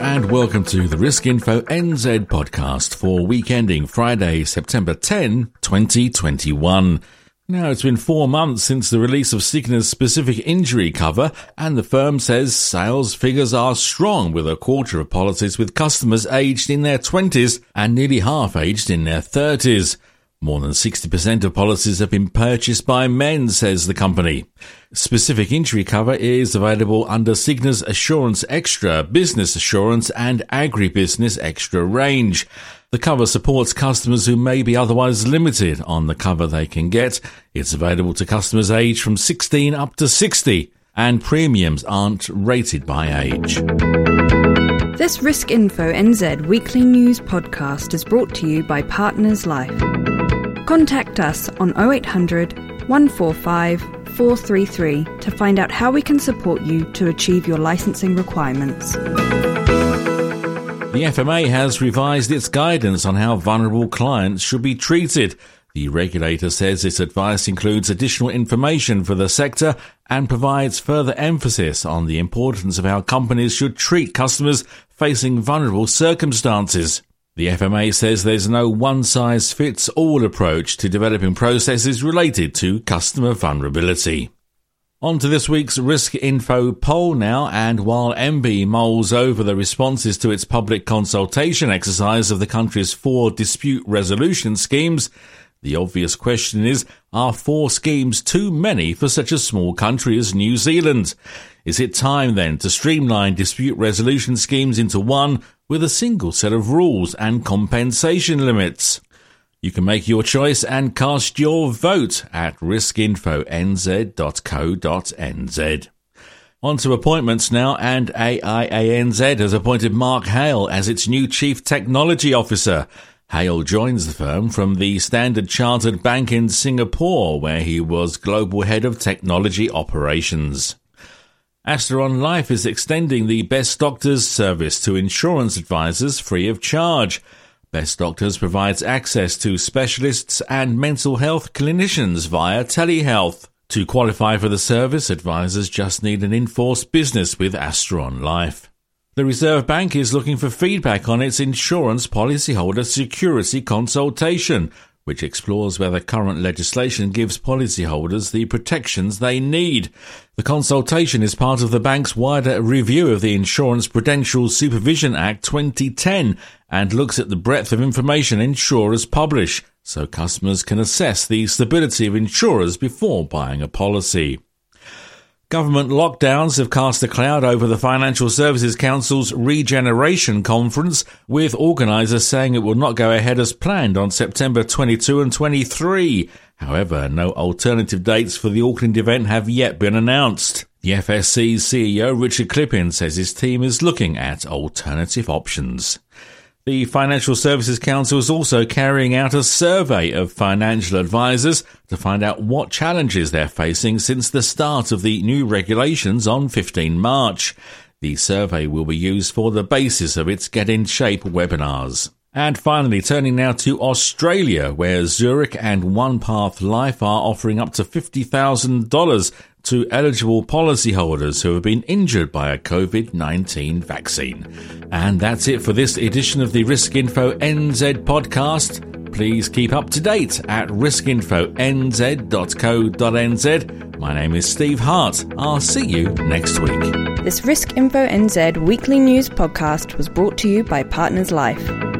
And welcome to the Risk Info NZ podcast for week ending Friday, September 10, 2021. Now, it's been four months since the release of Cigna's specific injury cover, and the firm says sales figures are strong with a quarter of policies with customers aged in their 20s and nearly half aged in their 30s. More than 60% of policies have been purchased by men, says the company. Specific injury cover is available under Cigna's Assurance Extra, Business Assurance and Agribusiness Extra range. The cover supports customers who may be otherwise limited on the cover they can get. It's available to customers aged from 16 up to 60 and premiums aren't rated by age. This Risk Info NZ weekly news podcast is brought to you by Partners Life. Contact us on 0800 145 433 to find out how we can support you to achieve your licensing requirements. The FMA has revised its guidance on how vulnerable clients should be treated. The regulator says its advice includes additional information for the sector and provides further emphasis on the importance of how companies should treat customers facing vulnerable circumstances. The FMA says there's no one size fits all approach to developing processes related to customer vulnerability. On to this week's Risk Info poll now, and while MBIE mulls over the responses to its public consultation exercise of the country's four dispute resolution schemes, the obvious question is, are four schemes too many for such a small country as New Zealand? Is it time then to streamline dispute resolution schemes into one with a single set of rules and compensation limits? You can make your choice and cast your vote at riskinfonz.co.nz. On to appointments now, and AIANZ has appointed Mark Hale as its new Chief Technology Officer. Hale joins the firm from the Standard Chartered Bank in Singapore, where he was Global Head of Technology Operations. Asteron Life is extending the Best Doctors service to insurance advisors free of charge. Best Doctors provides access to specialists and mental health clinicians via telehealth. To qualify for the service, advisors just need an in-force business with Asteron Life. The Reserve Bank is looking for feedback on its insurance policyholder security consultation, which explores whether current legislation gives policyholders the protections they need. The consultation is part of the bank's wider review of the Insurance Prudential Supervision Act 2010 and looks at the breadth of information insurers publish so customers can assess the stability of insurers before buying a policy. Government lockdowns have cast a cloud over the Financial Services Council's Regeneration Conference, with organisers saying it will not go ahead as planned on September 22 and 23. However, no alternative dates for the Auckland event have yet been announced. The FSC's CEO Richard Klipin says his team is looking at alternative options. The Financial Services Council is also carrying out a survey of financial advisors to find out what challenges they're facing since the start of the new regulations on 15 March. The survey will be used for the basis of its Get in Shape webinars. And finally, turning now to Australia, where Zurich and OnePath Life are offering up to $50,000 to eligible policyholders who have been injured by a COVID 19 vaccine. And that's it for this edition of the Risk Info NZ podcast. Please keep up to date at riskinfonz.co.nz. My name is Steve Hart. I'll see you next week. This Risk Info NZ weekly news podcast was brought to you by Partners Life.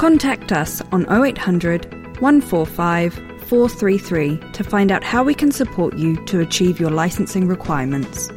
Contact us on 0800 145 433 to find out how we can support you to achieve your licensing requirements.